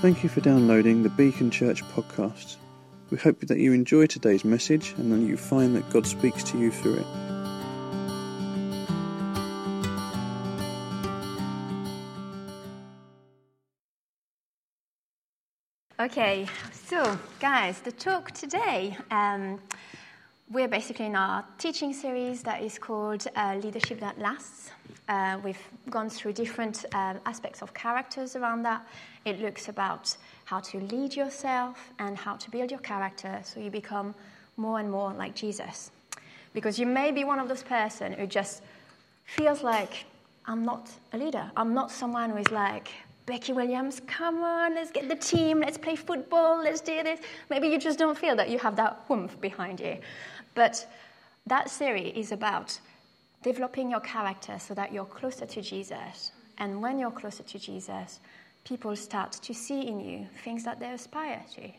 Thank you for downloading the Beacon Church podcast. We hope that you enjoy today's message and that you find that God speaks to you through it. Okay, so guys, the talk today, um, we're basically in our teaching series that is called uh, Leadership That Lasts. Uh, we've gone through different uh, aspects of characters around that. It looks about how to lead yourself and how to build your character so you become more and more like Jesus. Because you may be one of those person who just feels like I'm not a leader. I'm not someone who is like, Becky Williams, come on, let's get the team, let's play football, let's do this. Maybe you just don't feel that you have that oomph behind you. But that series is about developing your character so that you're closer to Jesus. And when you're closer to Jesus, people start to see in you things that they aspire to,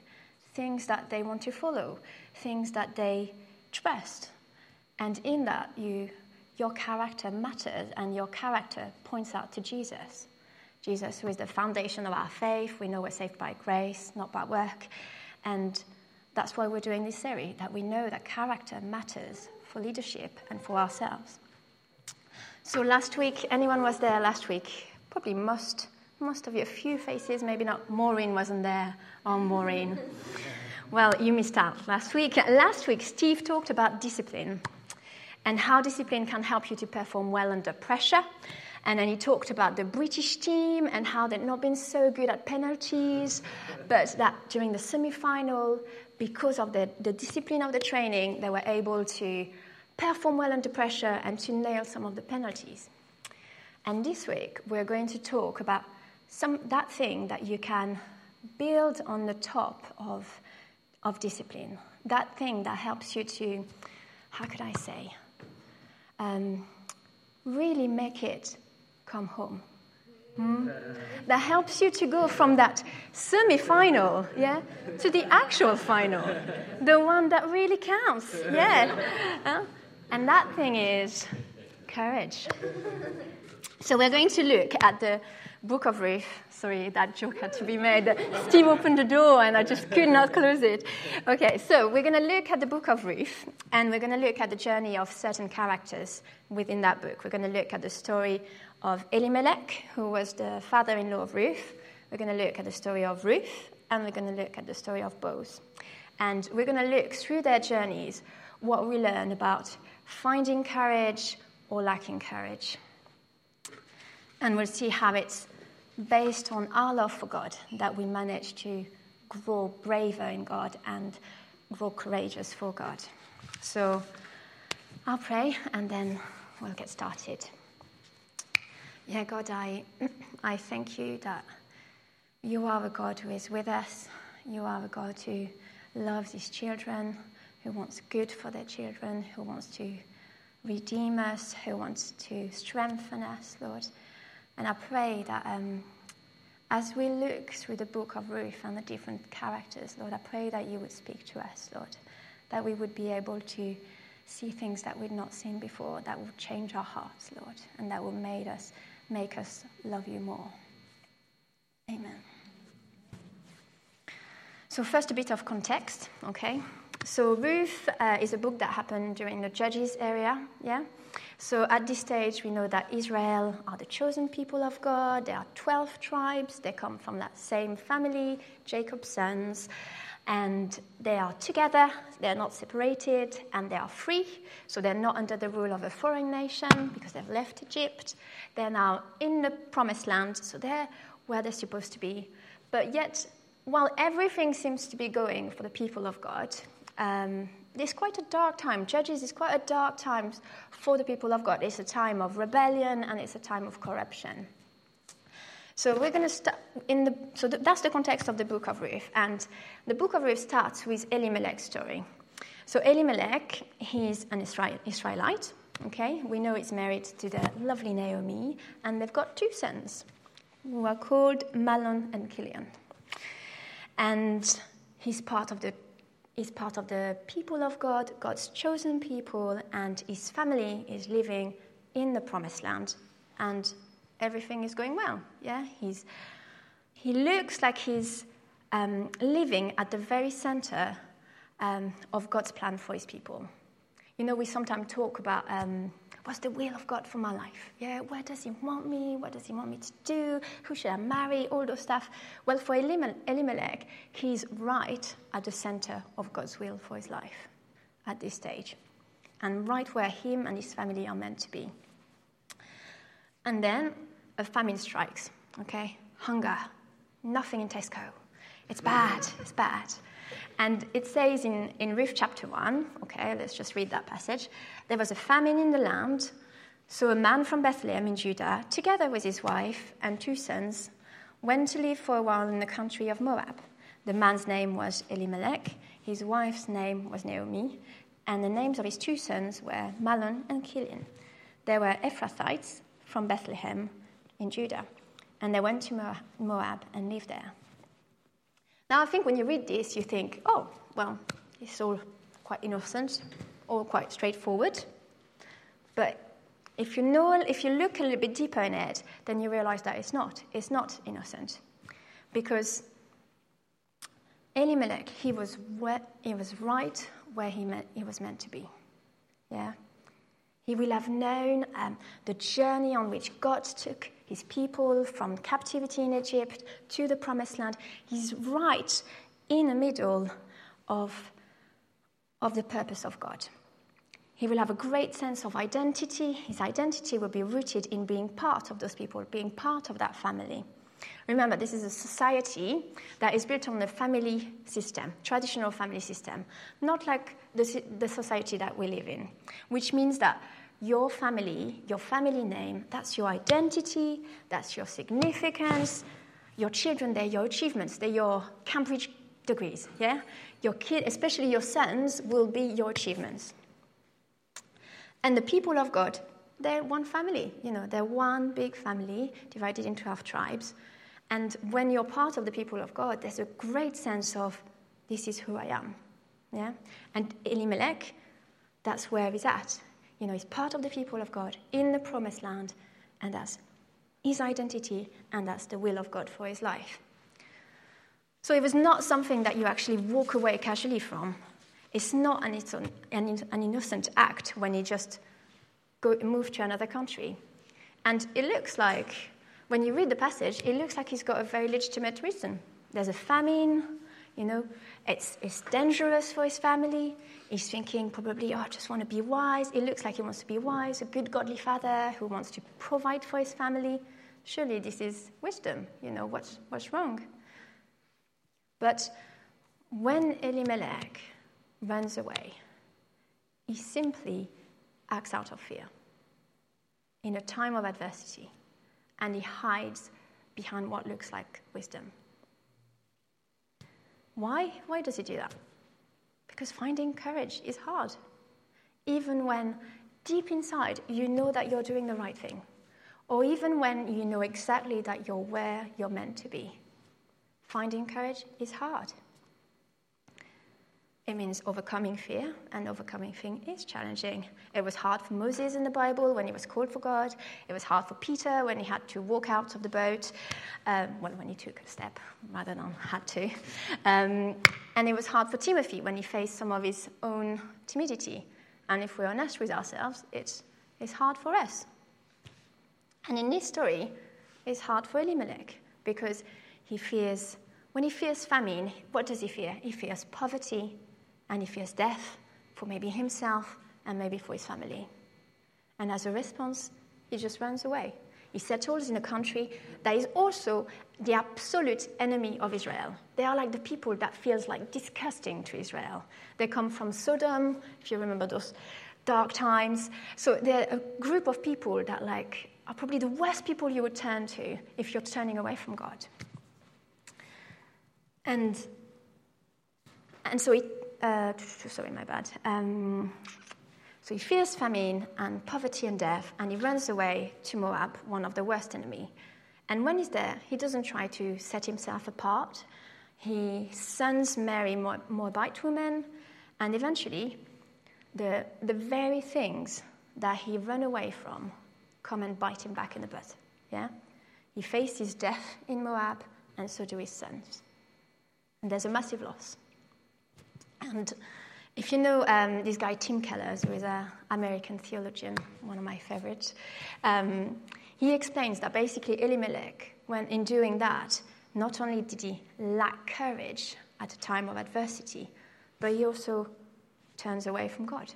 things that they want to follow, things that they trust. And in that, you, your character matters, and your character points out to Jesus. Jesus, who is the foundation of our faith. We know we're saved by grace, not by work. And that's why we're doing this series, that we know that character matters for leadership and for ourselves. So last week, anyone was there last week? Probably most, most of you, a few faces, maybe not. Maureen wasn't there. Oh, Maureen. Well, you missed out last week. Last week, Steve talked about discipline and how discipline can help you to perform well under pressure and then he talked about the British team and how they'd not been so good at penalties, but that during the semi final, because of the, the discipline of the training, they were able to perform well under pressure and to nail some of the penalties. And this week, we're going to talk about some, that thing that you can build on the top of, of discipline, that thing that helps you to, how could I say, um, really make it come home. Mm? That helps you to go from that semi final, yeah, to the actual final, the one that really counts, yeah. Uh, and that thing is courage. So we're going to look at the book of Ruth. Sorry, that joke had to be made. Steve opened the door and I just could not close it. Okay, so we're going to look at the book of Ruth and we're going to look at the journey of certain characters within that book. We're going to look at the story of Elimelech, who was the father in law of Ruth. We're going to look at the story of Ruth, and we're going to look at the story of Boaz. And we're going to look through their journeys what we learn about finding courage or lacking courage. And we'll see how it's based on our love for God that we manage to grow braver in God and grow courageous for God. So I'll pray and then we'll get started. Yeah, God, I, I thank you that you are a God who is with us. You are a God who loves his children, who wants good for their children, who wants to redeem us, who wants to strengthen us, Lord. And I pray that um, as we look through the book of Ruth and the different characters, Lord, I pray that you would speak to us, Lord, that we would be able to see things that we'd not seen before, that would change our hearts, Lord, and that would make us make us love you more. Amen. So, first, a bit of context, okay? So, Ruth uh, is a book that happened during the Judges area, yeah? So, at this stage, we know that Israel are the chosen people of God. There are 12 tribes, they come from that same family, Jacob's sons and they are together, they're not separated, and they are free. So they're not under the rule of a foreign nation because they've left Egypt. They're now in the promised land, so they're where they're supposed to be. But yet, while everything seems to be going for the people of God, um, it's quite a dark time. Judges is quite a dark time for the people of God. It's a time of rebellion and it's a time of corruption. So we're going to start in the. So that's the context of the book of Ruth, and the book of Ruth starts with Elimelech's story. So Elimelech, he's an Israel, Israelite. Okay, we know he's married to the lovely Naomi, and they've got two sons, who are called Mahlon and Kilion. And he's part of the is part of the people of God, God's chosen people, and his family is living in the promised land. And everything is going well. Yeah, he's he looks like he's um, living at the very center um, of God's plan for his people. You know, we sometimes talk about um, what's the will of God for my life? Yeah, where does He want me? What does He want me to do? Who should I marry? All those stuff. Well, for Elimelech, he's right at the center of God's will for his life at this stage, and right where him and his family are meant to be. And then a famine strikes, okay? Hunger, nothing in Tesco. It's bad, it's bad. And it says in, in Ruth chapter 1, okay, let's just read that passage. There was a famine in the land, so a man from Bethlehem in Judah, together with his wife and two sons, went to live for a while in the country of Moab. The man's name was Elimelech, his wife's name was Naomi, and the names of his two sons were Mahlon and Kilion. They were Ephrathites from Bethlehem in Judah, and they went to Moab and lived there. Now, I think when you read this, you think, oh, well, it's all quite innocent, all quite straightforward. But if you know, if you look a little bit deeper in it, then you realize that it's not. It's not innocent, because Elimelech, he was where, he was right where he, meant, he was meant to be. Yeah, he will have known um, the journey on which God took his people from captivity in Egypt to the promised land. He's right in the middle of, of the purpose of God. He will have a great sense of identity. His identity will be rooted in being part of those people, being part of that family. Remember, this is a society that is built on the family system, traditional family system, not like the, the society that we live in, which means that your family, your family name, that's your identity, that's your significance. Your children, they're your achievements, they're your Cambridge degrees, yeah? Your kid, especially your sons, will be your achievements. And the people of God, they're one family, you know, they're one big family divided into half tribes. And when you're part of the people of God, there's a great sense of, this is who I am, yeah? And Elimelech, that's where he's at you know, he's part of the people of God in the promised land, and that's his identity, and that's the will of God for his life. So it was not something that you actually walk away casually from. It's not an, it's an, an innocent act when you just go move to another country. And it looks like, when you read the passage, it looks like he's got a very legitimate reason. There's a famine, you know, it's, it's dangerous for his family. He's thinking probably, oh, I just want to be wise. It looks like he wants to be wise, a good godly father who wants to provide for his family. Surely this is wisdom. You know, what's, what's wrong? But when Elimelech runs away, he simply acts out of fear in a time of adversity, and he hides behind what looks like wisdom. Why? Why does he do that? Because finding courage is hard. Even when deep inside you know that you're doing the right thing, or even when you know exactly that you're where you're meant to be. Finding courage is hard. It means overcoming fear, and overcoming fear is challenging. It was hard for Moses in the Bible when he was called for God. It was hard for Peter when he had to walk out of the boat, um, well, when he took a step rather than had to. Um, and it was hard for Timothy when he faced some of his own timidity. And if we're honest with ourselves, it's, it's hard for us. And in this story, it's hard for Elimelech because he fears, when he fears famine, what does he fear? He fears poverty and he fears death for maybe himself and maybe for his family. And as a response, he just runs away. He settles in a country that is also the absolute enemy of Israel. They are like the people that feels like disgusting to Israel. They come from Sodom, if you remember those dark times. So they're a group of people that like are probably the worst people you would turn to if you're turning away from God. And and so it uh, sorry, my bad. Um, so he fears famine and poverty and death, and he runs away to Moab, one of the worst enemy. And when he's there, he doesn't try to set himself apart. He sons marry Moabite women, and eventually, the, the very things that he ran away from come and bite him back in the butt. Yeah? He faces death in Moab, and so do his sons. And there's a massive loss. And if you know um, this guy, Tim Keller, who is an American theologian, one of my favorites, um, he explains that basically Elimelech, when in doing that, not only did he lack courage at a time of adversity, but he also turns away from God.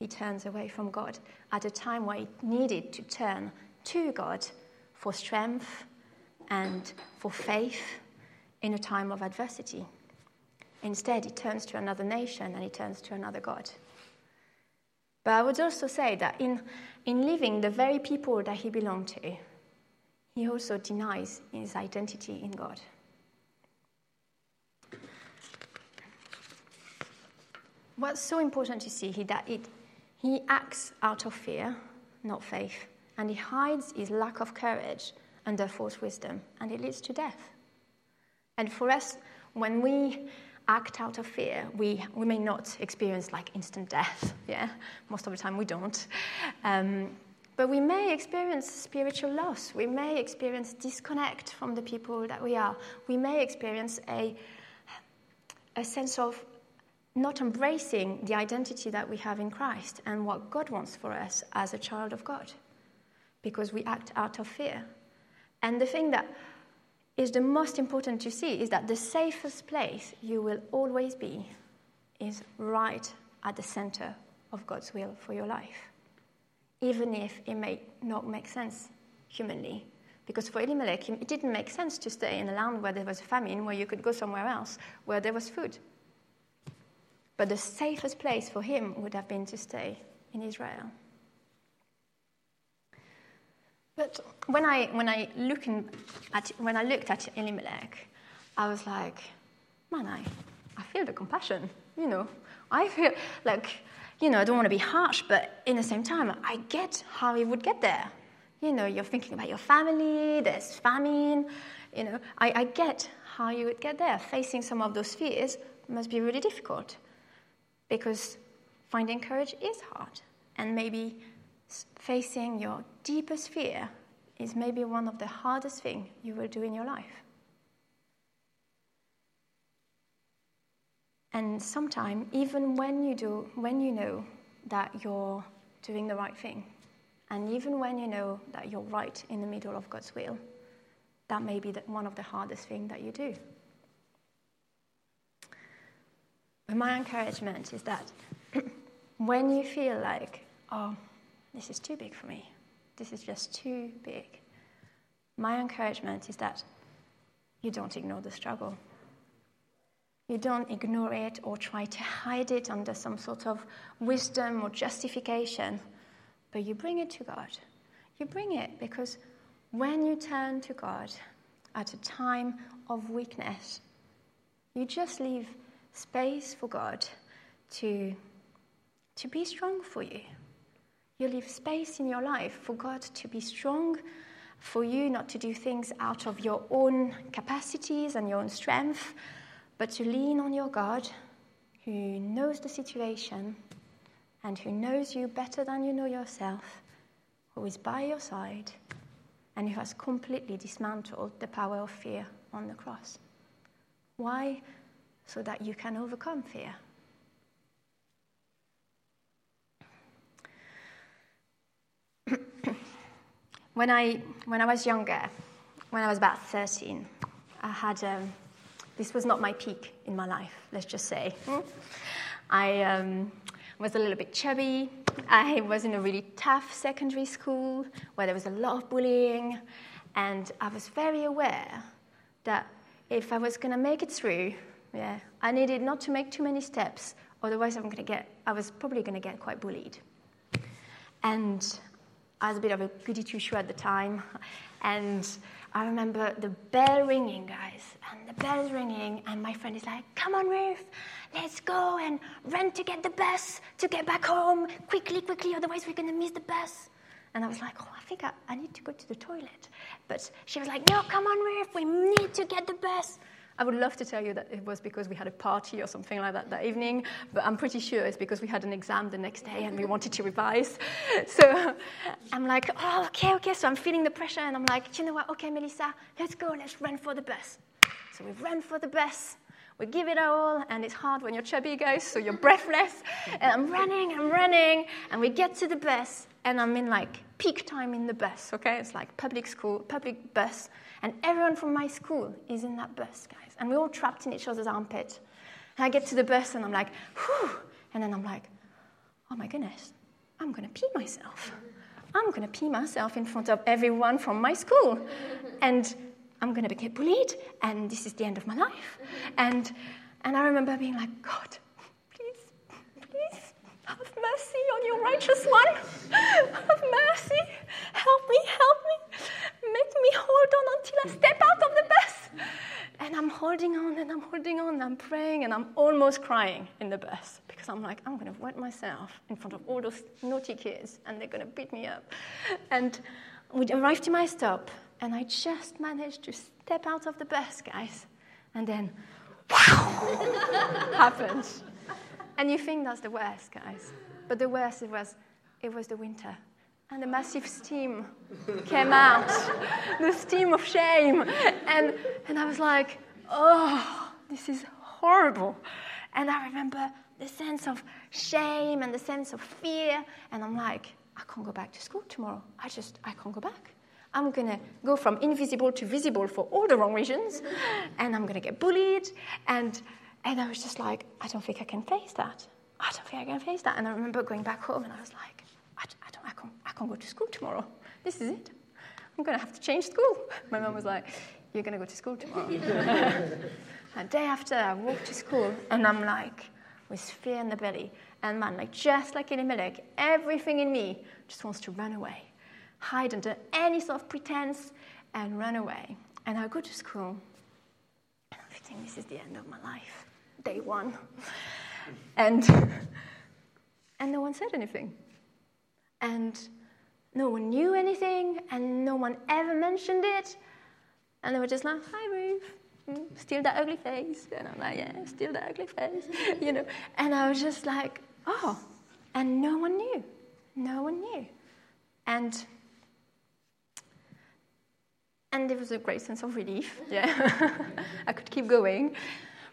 He turns away from God at a time where he needed to turn to God for strength and for faith in a time of adversity. Instead, he turns to another nation and he turns to another God. But I would also say that in, in leaving the very people that he belonged to, he also denies his identity in God. What's so important to see is that it, he acts out of fear, not faith, and he hides his lack of courage under false wisdom, and it leads to death. And for us, when we act out of fear, we, we may not experience like instant death, yeah? Most of the time we don't. Um, but we may experience spiritual loss. We may experience disconnect from the people that we are. We may experience a, a sense of not embracing the identity that we have in Christ and what God wants for us as a child of God because we act out of fear. And the thing that is the most important to see is that the safest place you will always be is right at the center of God's will for your life, even if it may not make sense humanly. Because for Elimelech, it didn't make sense to stay in a land where there was a famine, where you could go somewhere else, where there was food. But the safest place for him would have been to stay in Israel. But when I, when I, looking at, when I looked at Elimelech, I was like, man, I, I feel the compassion, you know. I feel like, you know, I don't want to be harsh, but in the same time, I get how he would get there. You know, you're thinking about your family, there's famine, you know. I, I get how you would get there. Facing some of those fears must be really difficult because finding courage is hard. And maybe facing your deepest fear is maybe one of the hardest things you will do in your life. And sometimes, even when you do, when you know that you're doing the right thing, and even when you know that you're right in the middle of God's will, that may be the, one of the hardest things that you do. But my encouragement is that when you feel like, oh, this is too big for me. This is just too big. My encouragement is that you don't ignore the struggle. You don't ignore it or try to hide it under some sort of wisdom or justification, but you bring it to God. You bring it because when you turn to God at a time of weakness, you just leave space for God to, to be strong for you. You leave space in your life for God to be strong, for you not to do things out of your own capacities and your own strength, but to lean on your God who knows the situation and who knows you better than you know yourself, who is by your side, and who has completely dismantled the power of fear on the cross. Why? So that you can overcome fear. When, I, when I was younger, when I was about 13, I had, um, this was not my peak in my life, let's just say. I um, was a little bit chubby. I was in a really tough secondary school where there was a lot of bullying, and I was very aware that if I was going to make it through, yeah, I needed not to make too many steps, otherwise I'm going to get, I was probably going to get quite bullied. And I was a bit of a goody two shoe at the time. And I remember the bell ringing, guys, and the bell's ringing, and my friend is like, Come on, Ruth, let's go and run to get the bus to get back home. Quickly, quickly, otherwise we're going to miss the bus. And I was like, Oh, I think I, I need to go to the toilet. But she was like, No, come on, Ruth, we need to get the bus. I would love to tell you that it was because we had a party or something like that that evening, but I'm pretty sure it's because we had an exam the next day and we wanted to revise. So I'm like, oh, okay, okay. So I'm feeling the pressure and I'm like, you know what? Okay, Melissa, let's go. Let's run for the bus. So we ran for the bus. We give it all, and it's hard when you're chubby, guys, so you're breathless. And I'm running, I'm running, and we get to the bus, and I'm in like peak time in the bus, okay? It's like public school, public bus, and everyone from my school is in that bus, guys. And we're all trapped in each other's armpit. And I get to the bus, and I'm like, whew, and then I'm like, oh my goodness, I'm gonna pee myself. I'm gonna pee myself in front of everyone from my school. And I'm going to get bullied, and this is the end of my life. And, and I remember being like, God, please, please, have mercy on your righteous one. Have mercy. Help me, help me. Make me hold on until I step out of the bus. And I'm holding on and I'm holding on and I'm praying and I'm almost crying in the bus because I'm like, I'm going to wet myself in front of all those naughty kids and they're going to beat me up. And we arrived to my stop and I just managed to step out of the bus, guys. And then, wow, happened. And you think that's the worst, guys. But the worst it was, it was the winter. And the massive steam came out, the steam of shame. And, and I was like, oh, this is horrible. And I remember the sense of shame and the sense of fear. And I'm like, I can't go back to school tomorrow. I just, I can't go back. I'm going to go from invisible to visible for all the wrong reasons, and I'm going to get bullied. And, and I was just like, I don't think I can face that. I don't think I can face that. And I remember going back home, and I was like, I, I, don't, I, can't, I can't go to school tomorrow. This is it. I'm going to have to change school. My mom was like, You're going to go to school tomorrow. a day after, I walked to school, and I'm like, with fear in the belly. And man, like just like in Elimelech, everything in me just wants to run away hide under any sort of pretense, and run away. And I go to school, and I'm thinking, this is the end of my life, day one. and, and no one said anything. And no one knew anything, and no one ever mentioned it. And they were just like, hi, Ruth. Hmm, still that ugly face. And I'm like, yeah, still that ugly face. you know. And I was just like, oh. And no one knew. No one knew. And and there was a great sense of relief. Yeah, I could keep going.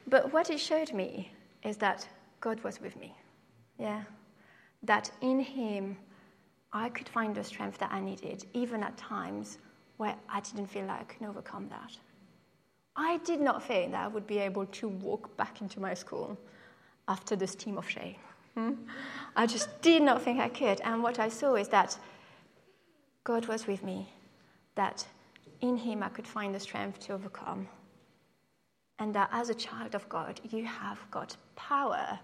But what it showed me is that God was with me. Yeah, that in Him I could find the strength that I needed, even at times where I didn't feel like I could overcome that. I did not think that I would be able to walk back into my school after the steam of shame. Hmm? I just did not think I could. And what I saw is that God was with me, that in Him I could find the strength to overcome. And that as a child of God, you have got power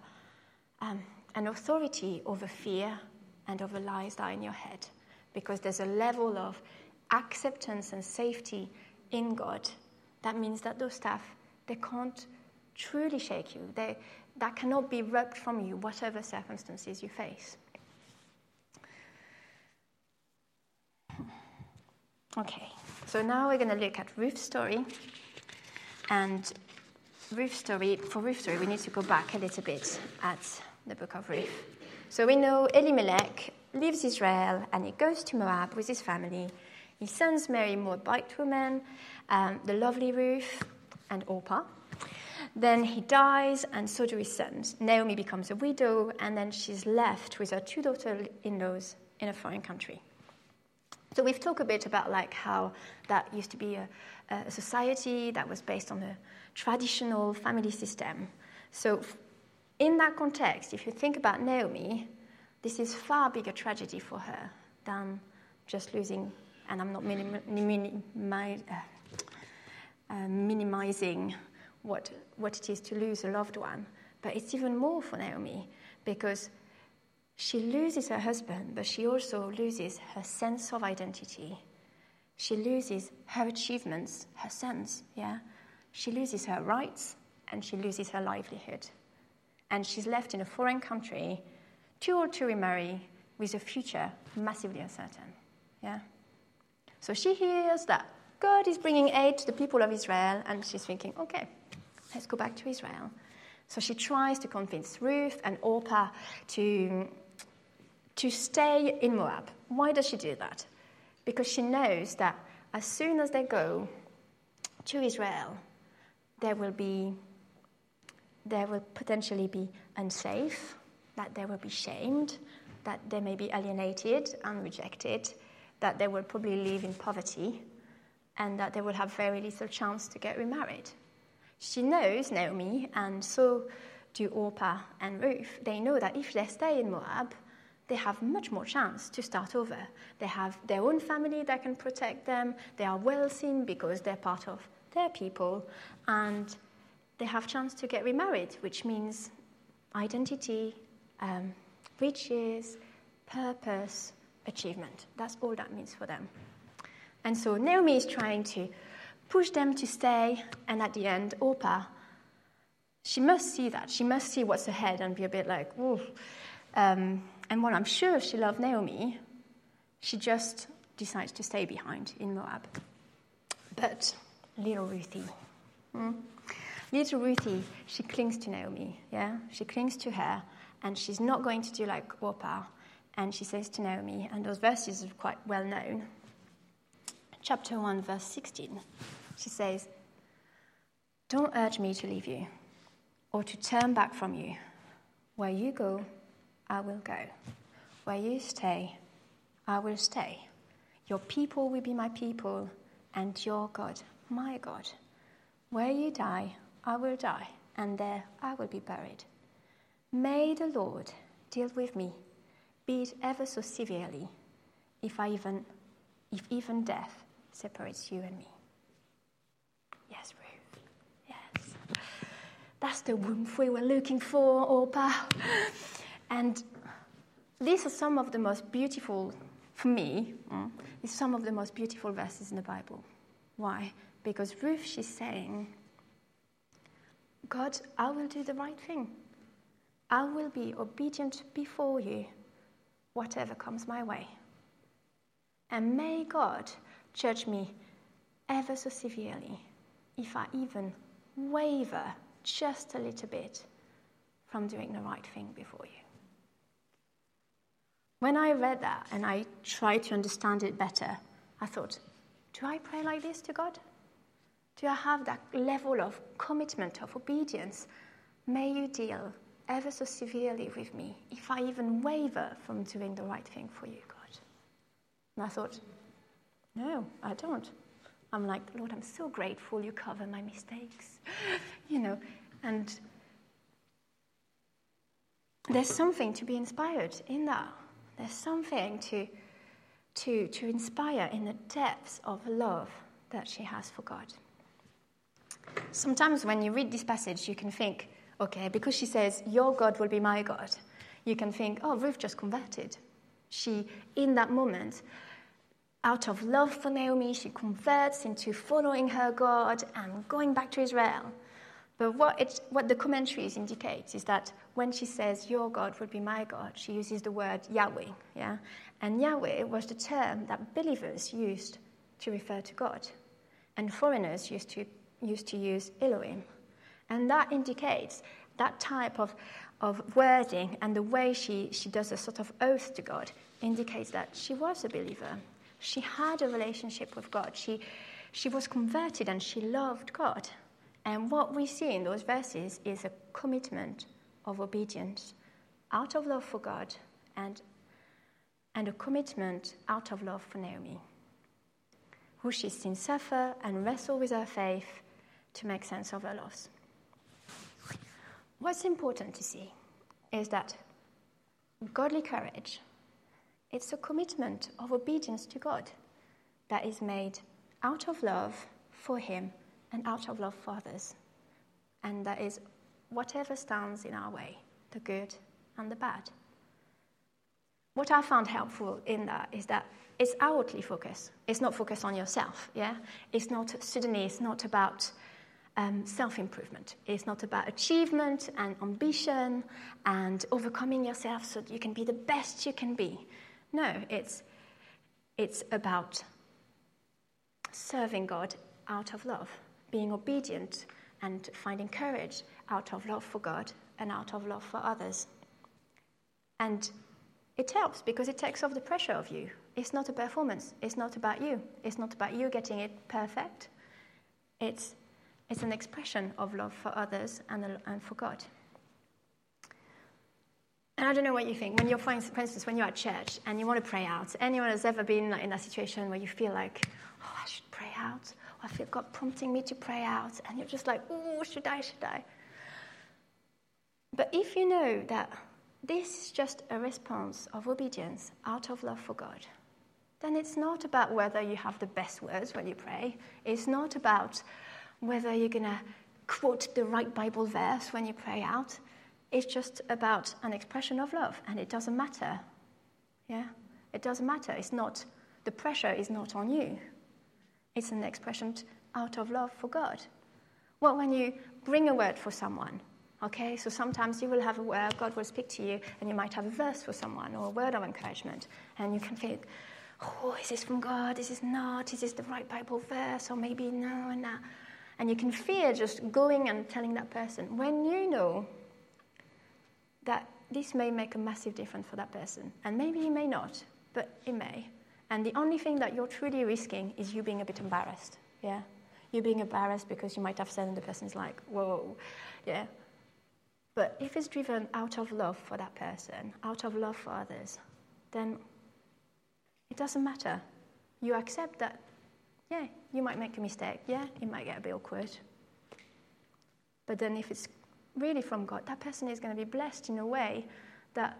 um, and authority over fear and over lies that are in your head. Because there's a level of acceptance and safety in God. That means that those stuff, they can't truly shake you. They, that cannot be ripped from you, whatever circumstances you face. Okay. So now we're going to look at Ruth's story. And Ruth's story, for Ruth's story, we need to go back a little bit at the book of Ruth. So we know Elimelech leaves Israel and he goes to Moab with his family. His sons marry Moabite women, um, the lovely Ruth and Orpah. Then he dies, and so do his sons. Naomi becomes a widow, and then she's left with her two daughter in laws in a foreign country. So we've talked a bit about like how that used to be a, a society that was based on a traditional family system. So in that context, if you think about Naomi, this is far bigger tragedy for her than just losing, and I'm not minim- minim- uh, uh, minimizing what, what it is to lose a loved one, but it's even more for Naomi because she loses her husband, but she also loses her sense of identity. She loses her achievements, her sense, yeah? She loses her rights and she loses her livelihood. And she's left in a foreign country, too old to remarry, with a future massively uncertain, yeah? So she hears that God is bringing aid to the people of Israel, and she's thinking, okay, let's go back to Israel. So she tries to convince Ruth and Orpah to, to stay in Moab. Why does she do that? Because she knows that as soon as they go to Israel, there will be they will potentially be unsafe, that they will be shamed, that they may be alienated and rejected, that they will probably live in poverty, and that they will have very little chance to get remarried. She knows Naomi, and so do Orpah and Ruth. They know that if they stay in Moab, they have much more chance to start over. They have their own family that can protect them. They are well seen because they're part of their people, and they have chance to get remarried, which means identity, um, riches, purpose, achievement. That's all that means for them. And so Naomi is trying to push them to stay, and at the end, Orpah, she must see that. She must see what's ahead and be a bit like, ooh. Um, and while I'm sure she loved Naomi, she just decides to stay behind in Moab. But little Ruthie, hmm? little Ruthie, she clings to Naomi, yeah? She clings to her, and she's not going to do like Orpah. And she says to Naomi, and those verses are quite well known. Chapter 1, verse 16, she says, Don't urge me to leave you or to turn back from you. Where you go, I will go. Where you stay, I will stay. Your people will be my people, and your God, my God. Where you die, I will die, and there I will be buried. May the Lord deal with me, be it ever so severely, if I even if even death separates you and me. Yes, Ruth. Yes. That's the womb we were looking for, Opa. And these are some of the most beautiful, for me, mm, some of the most beautiful verses in the Bible. Why? Because Ruth, she's saying, God, I will do the right thing. I will be obedient before you, whatever comes my way. And may God judge me ever so severely if I even waver just a little bit from doing the right thing before you. When I read that and I tried to understand it better, I thought, do I pray like this to God? Do I have that level of commitment, of obedience? May you deal ever so severely with me if I even waver from doing the right thing for you, God. And I thought, no, I don't. I'm like, Lord, I'm so grateful you cover my mistakes, you know, and there's something to be inspired in that. There's something to, to, to inspire in the depths of love that she has for God. Sometimes when you read this passage, you can think, okay, because she says, Your God will be my God, you can think, oh, Ruth just converted. She, in that moment, out of love for Naomi, she converts into following her God and going back to Israel. But what, it, what the commentaries indicate is that when she says, Your God will be my God, she uses the word Yahweh. Yeah? And Yahweh was the term that believers used to refer to God. And foreigners used to used to use Elohim. And that indicates that type of, of wording and the way she, she does a sort of oath to God indicates that she was a believer. She had a relationship with God. She, she was converted and she loved God. And what we see in those verses is a commitment of obedience out of love for God and, and a commitment out of love for Naomi, who she's seen suffer and wrestle with her faith to make sense of her loss. What's important to see is that godly courage it's a commitment of obedience to God that is made out of love for him and out of love for others. And that is whatever stands in our way, the good and the bad. What I found helpful in that is that it's outwardly focused. It's not focused on yourself, yeah? It's not, suddenly, it's not about um, self improvement. It's not about achievement and ambition and overcoming yourself so that you can be the best you can be. No, it's, it's about serving God out of love, being obedient and finding courage out of love for God and out of love for others. And it helps because it takes off the pressure of you. It's not a performance, it's not about you, it's not about you getting it perfect. It's, it's an expression of love for others and, and for God. And I don't know what you think. When you're, for instance, when you're at church and you want to pray out, anyone has ever been in that situation where you feel like, oh, I should pray out, or I feel God prompting me to pray out, and you're just like, oh, should I, should I? But if you know that this is just a response of obedience out of love for God, then it's not about whether you have the best words when you pray. It's not about whether you're going to quote the right Bible verse when you pray out. It's just about an expression of love, and it doesn't matter. Yeah? It doesn't matter. It's not, the pressure is not on you. It's an expression out of love for God. Well, when you bring a word for someone, okay, so sometimes you will have a word, God will speak to you, and you might have a verse for someone or a word of encouragement, and you can think, oh, is this from God? Is this not? Is this the right Bible verse? Or maybe no and that. And you can fear just going and telling that person when you know that this may make a massive difference for that person. And maybe it may not, but it may. And the only thing that you're truly risking is you being a bit embarrassed. Yeah? You being embarrassed because you might have said and the person's like, whoa. Yeah? But if it's driven out of love for that person, out of love for others, then it doesn't matter. You accept that, yeah, you might make a mistake. Yeah, it might get a bit awkward. But then if it's really from God, that person is going to be blessed in a way that,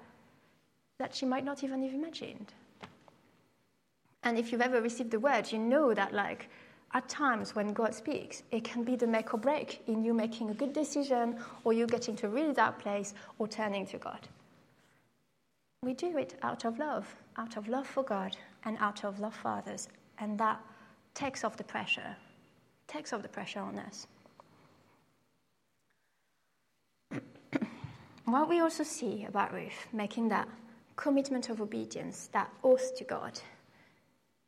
that she might not even have imagined. And if you've ever received the word, you know that, like, at times when God speaks, it can be the make or break in you making a good decision or you getting to really dark place or turning to God. We do it out of love, out of love for God and out of love for others. And that takes off the pressure, takes off the pressure on us. what we also see about Ruth making that commitment of obedience, that oath to God,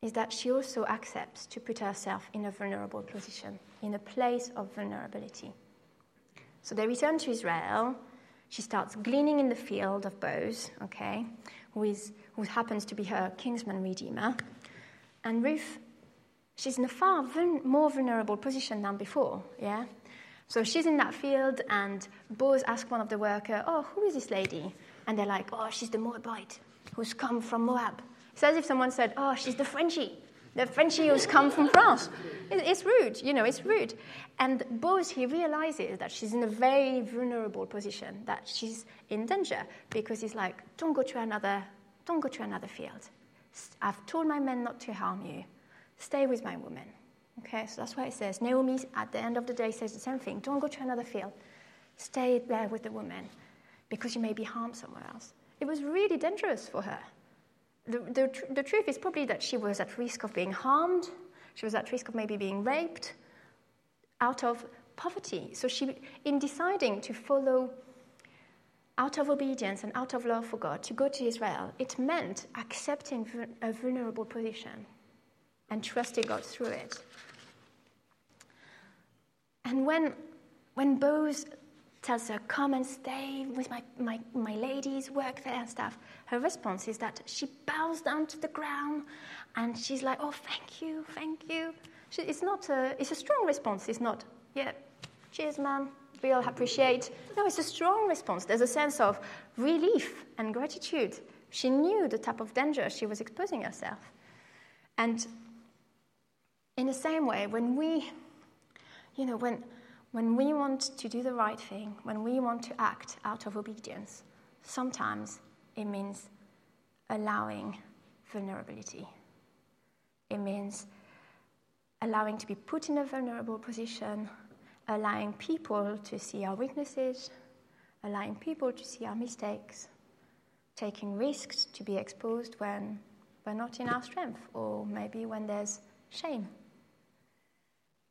is that she also accepts to put herself in a vulnerable position, in a place of vulnerability. So they return to Israel. She starts gleaning in the field of Boaz, okay, who, is, who happens to be her kinsman redeemer. And Ruth, she's in a far more vulnerable position than before, yeah? So she's in that field, and Boaz asks one of the workers, Oh, who is this lady? And they're like, Oh, she's the Moabite who's come from Moab. It's as if someone said, Oh, she's the Frenchie, the Frenchie who's come from France. It's rude, you know, it's rude. And Boaz, he realizes that she's in a very vulnerable position, that she's in danger, because he's like, Don't go to another, don't go to another field. I've told my men not to harm you. Stay with my woman. Okay, so that's why it says Naomi at the end of the day says the same thing. Don't go to another field. Stay there with the woman because you may be harmed somewhere else. It was really dangerous for her. The, the, the truth is probably that she was at risk of being harmed, she was at risk of maybe being raped out of poverty. So she, in deciding to follow out of obedience and out of love for God to go to Israel, it meant accepting a vulnerable position and trusting God through it. And when, when Boaz tells her, Come and stay with my, my, my ladies, work there and stuff, her response is that she bows down to the ground and she's like, Oh, thank you, thank you. She, it's, not a, it's a strong response. It's not, Yeah, cheers, man, all appreciate. No, it's a strong response. There's a sense of relief and gratitude. She knew the type of danger she was exposing herself. And in the same way, when we you know, when, when we want to do the right thing, when we want to act out of obedience, sometimes it means allowing vulnerability. It means allowing to be put in a vulnerable position, allowing people to see our weaknesses, allowing people to see our mistakes, taking risks to be exposed when we're not in our strength, or maybe when there's shame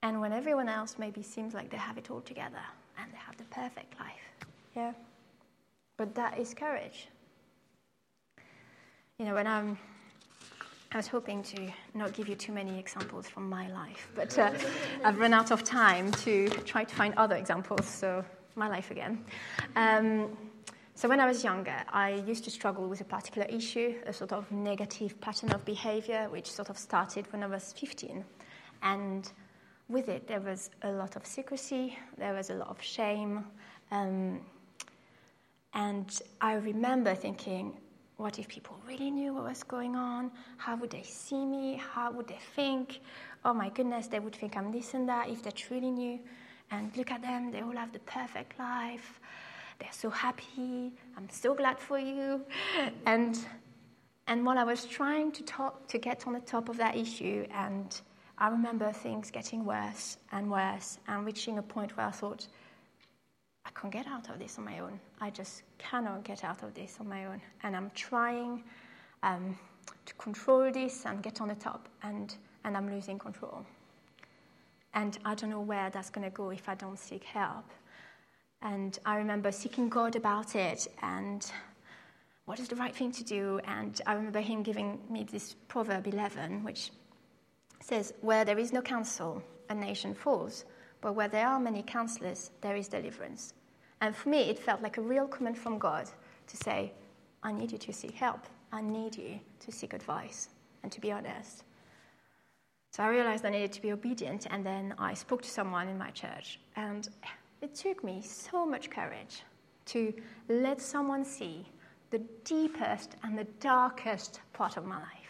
and when everyone else maybe seems like they have it all together and they have the perfect life. Yeah? But that is courage. You know, when I'm I was hoping to not give you too many examples from my life, but uh, I've run out of time to try to find other examples, so my life again. Um, so, when I was younger, I used to struggle with a particular issue, a sort of negative pattern of behavior, which sort of started when I was 15. And with it, there was a lot of secrecy, there was a lot of shame. Um, and I remember thinking, what if people really knew what was going on? How would they see me? How would they think? Oh my goodness, they would think I'm this and that if they truly knew. And look at them, they all have the perfect life. They're so happy. I'm so glad for you. And, and while I was trying to, talk, to get on the top of that issue, and I remember things getting worse and worse, and reaching a point where I thought, I can't get out of this on my own. I just cannot get out of this on my own. And I'm trying um, to control this and get on the top, and, and I'm losing control. And I don't know where that's going to go if I don't seek help. And I remember seeking God about it and what is the right thing to do. And I remember Him giving me this Proverb 11, which says, Where there is no counsel, a nation falls but where there are many counselors, there is deliverance. And for me, it felt like a real command from God to say, I need you to seek help. I need you to seek advice and to be honest. So I realized I needed to be obedient, and then I spoke to someone in my church. And it took me so much courage to let someone see the deepest and the darkest part of my life.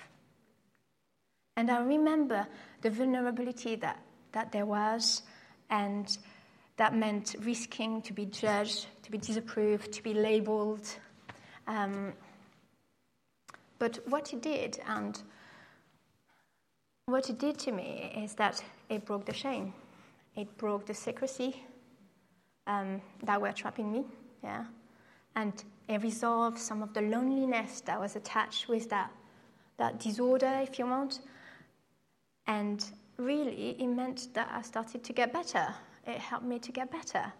And I remember the vulnerability that, that there was and that meant risking to be judged, to be disapproved, to be labeled. Um, but what it did, and what it did to me, is that it broke the shame. It broke the secrecy um, that were trapping me, yeah, and it resolved some of the loneliness that was attached with that, that disorder, if you want, and really, it meant that I started to get better. It helped me to get better.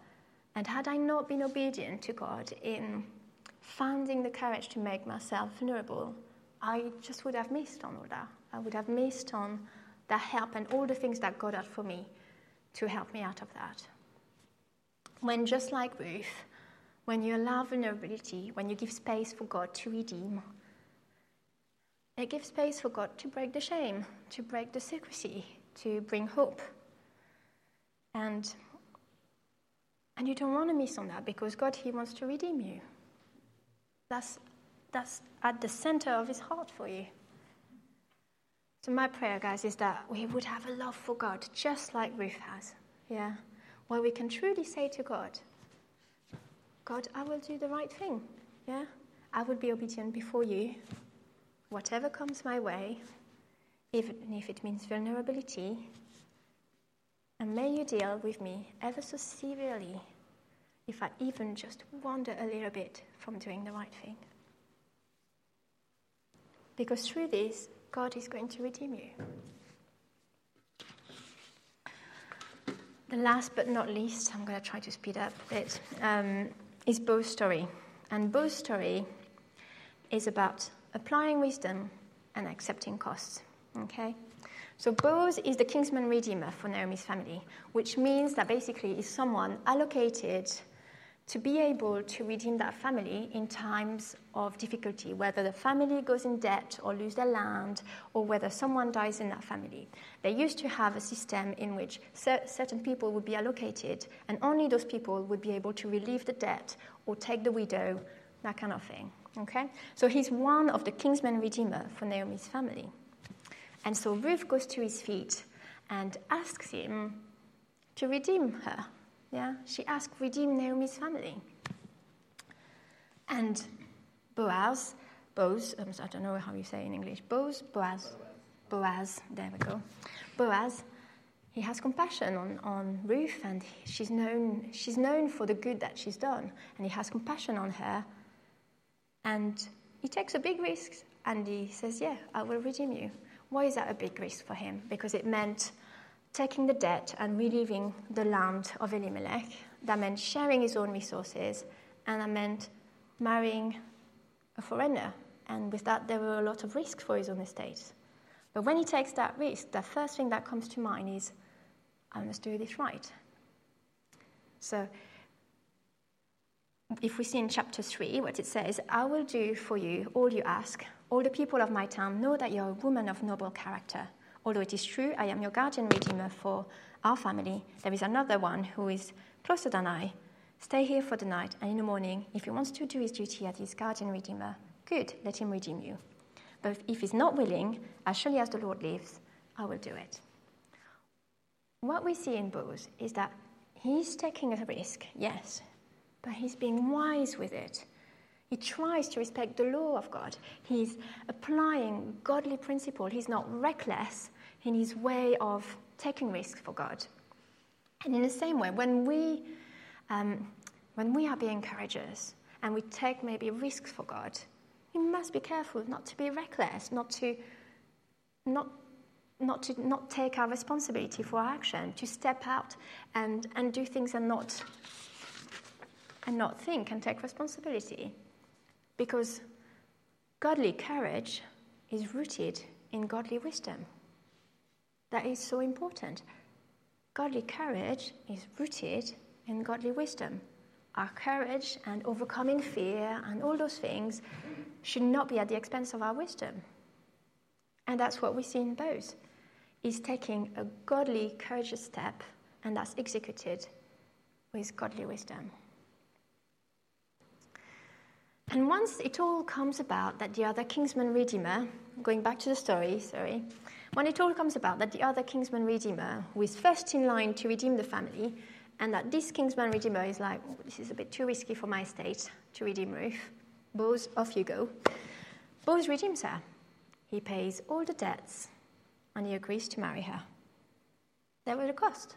And had I not been obedient to God in finding the courage to make myself vulnerable, I just would have missed on all that. I would have missed on that help and all the things that God had for me to help me out of that. When, just like Ruth, when you allow vulnerability, when you give space for God to redeem, it gives space for God to break the shame, to break the secrecy, to bring hope. And, and you don't want to miss on that because God, He wants to redeem you. That's, that's at the center of His heart for you. So, my prayer, guys, is that we would have a love for God just like Ruth has. Yeah? Where we can truly say to God, God, I will do the right thing. Yeah? I will be obedient before you. Whatever comes my way, even if it means vulnerability. And may you deal with me ever so severely if I even just wander a little bit from doing the right thing. Because through this, God is going to redeem you. The last but not least, I'm going to try to speed up a bit, um, is Boaz story. And Boaz story is about applying wisdom and accepting costs. Okay? So Boaz is the kinsman redeemer for Naomi's family, which means that basically is someone allocated to be able to redeem that family in times of difficulty, whether the family goes in debt or lose their land, or whether someone dies in that family. They used to have a system in which certain people would be allocated, and only those people would be able to relieve the debt or take the widow, that kind of thing. Okay? So he's one of the kinsman redeemer for Naomi's family. And so Ruth goes to his feet and asks him to redeem her. Yeah, she asks, redeem Naomi's family. And Boaz, Boaz, I don't know how you say in English, Boaz, Boaz, Boaz, there we go. Boaz, he has compassion on, on Ruth, and she's known, she's known for the good that she's done, and he has compassion on her. And he takes a big risk, and he says, Yeah, I will redeem you. Why is that a big risk for him? Because it meant taking the debt and relieving the land of Elimelech. That meant sharing his own resources, and that meant marrying a foreigner. And with that, there were a lot of risks for his own estate. But when he takes that risk, the first thing that comes to mind is, I must do this right. So, if we see in chapter 3 what it says, I will do for you all you ask. All the people of my town know that you're a woman of noble character. Although it is true, I am your guardian redeemer for our family. There is another one who is closer than I. Stay here for the night, and in the morning, if he wants to do his duty as his guardian redeemer, good, let him redeem you. But if he's not willing, as surely as the Lord lives, I will do it. What we see in Boaz is that he's taking a risk, yes, but he's being wise with it. He tries to respect the law of God. He's applying godly principle. He's not reckless in his way of taking risks for God. And in the same way, when we, um, when we are being courageous and we take maybe risks for God, we must be careful not to be reckless, not to not not to not take our responsibility for our action, to step out and, and do things and not and not think and take responsibility. Because godly courage is rooted in godly wisdom. That is so important. Godly courage is rooted in godly wisdom. Our courage and overcoming fear and all those things should not be at the expense of our wisdom. And that's what we see in Boaz. is taking a godly, courageous step, and that's executed with godly wisdom. And once it all comes about that the other kinsman redeemer, going back to the story, sorry, when it all comes about that the other kinsman redeemer, who is first in line to redeem the family, and that this kinsman redeemer is like, oh, this is a bit too risky for my estate to redeem Ruth, Boaz, off you go. Boaz redeems her. He pays all the debts and he agrees to marry her. There was a cost.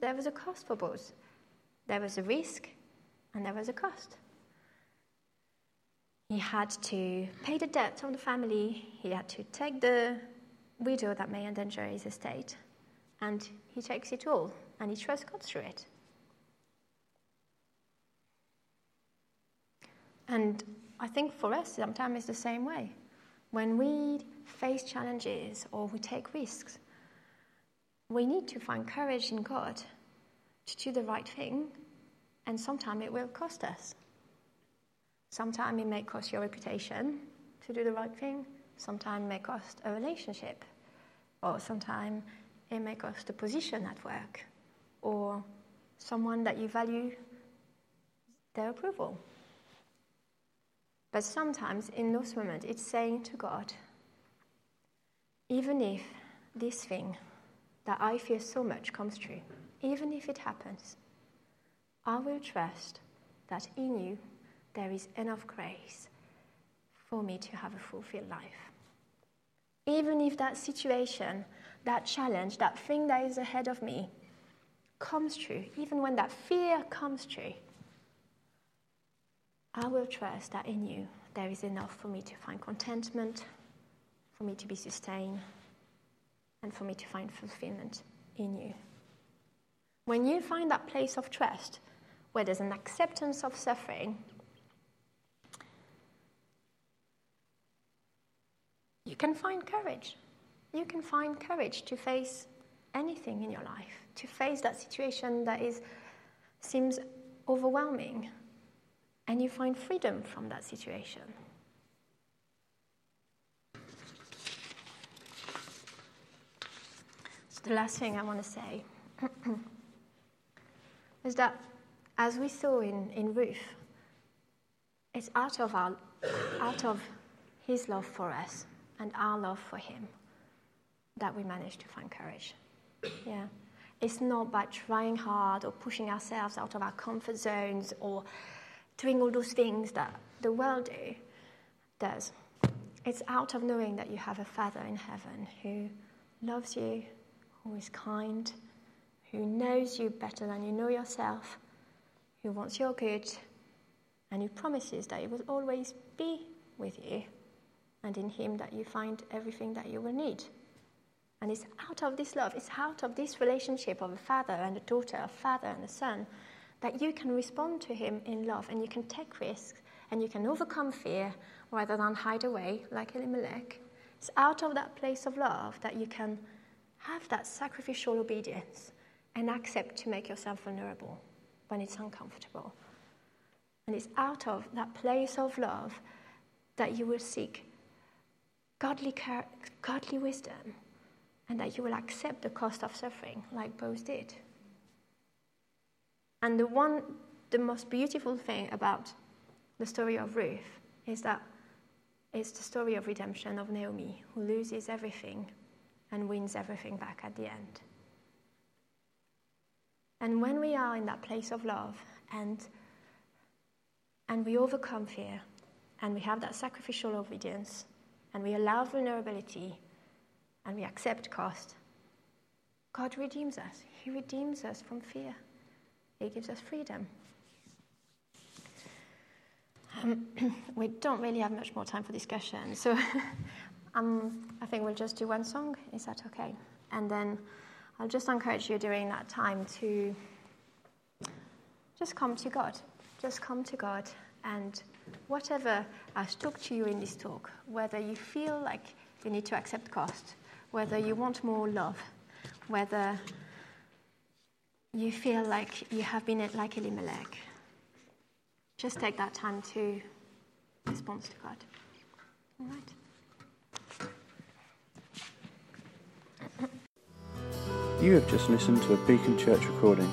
There was a cost for Boaz. There was a risk and there was a cost. He had to pay the debt of the family, he had to take the widow that may endanger his estate, and he takes it all and he trusts God through it. And I think for us, sometimes it's the same way. When we face challenges or we take risks, we need to find courage in God to do the right thing, and sometimes it will cost us. Sometimes it may cost your reputation to do the right thing, sometimes it may cost a relationship, or sometimes it may cost a position at work, or someone that you value their approval. But sometimes in those moments, it's saying to God, even if this thing that I fear so much comes true, even if it happens, I will trust that in you there is enough grace for me to have a fulfilled life. Even if that situation, that challenge, that thing that is ahead of me comes true, even when that fear comes true, I will trust that in you there is enough for me to find contentment, for me to be sustained, and for me to find fulfillment in you. When you find that place of trust, where there's an acceptance of suffering, you can find courage. You can find courage to face anything in your life, to face that situation that is, seems overwhelming and you find freedom from that situation. So, the last thing I want to say is that, as we saw in, in Ruth, it's out of, our, out of his love for us and our love for him that we manage to find courage. Yeah. It's not by trying hard or pushing ourselves out of our comfort zones or doing all those things that the world do, does. It's out of knowing that you have a Father in heaven who loves you, who is kind, who knows you better than you know yourself, who wants your good, and who promises that He will always be with you, and in Him that you find everything that you will need. And it's out of this love, it's out of this relationship of a father and a daughter, a father and a son, that you can respond to Him in love and you can take risks and you can overcome fear rather than hide away like Elimelech. It's out of that place of love that you can have that sacrificial obedience and accept to make yourself vulnerable when it's uncomfortable. And it's out of that place of love that you will seek godly, godly wisdom and that you will accept the cost of suffering like Boaz did. And the one, the most beautiful thing about the story of Ruth is that it's the story of redemption of Naomi, who loses everything and wins everything back at the end. And when we are in that place of love and, and we overcome fear and we have that sacrificial obedience and we allow vulnerability and we accept cost, God redeems us. He redeems us from fear, He gives us freedom. Um, we don't really have much more time for discussion, so um, I think we'll just do one song. Is that okay? And then I'll just encourage you during that time to just come to God. Just come to God, and whatever has talked to you in this talk, whether you feel like you need to accept cost, whether you want more love, whether you feel like you have been like Elimelech, just take that time to respond to God. All right. You have just listened to a Beacon Church recording.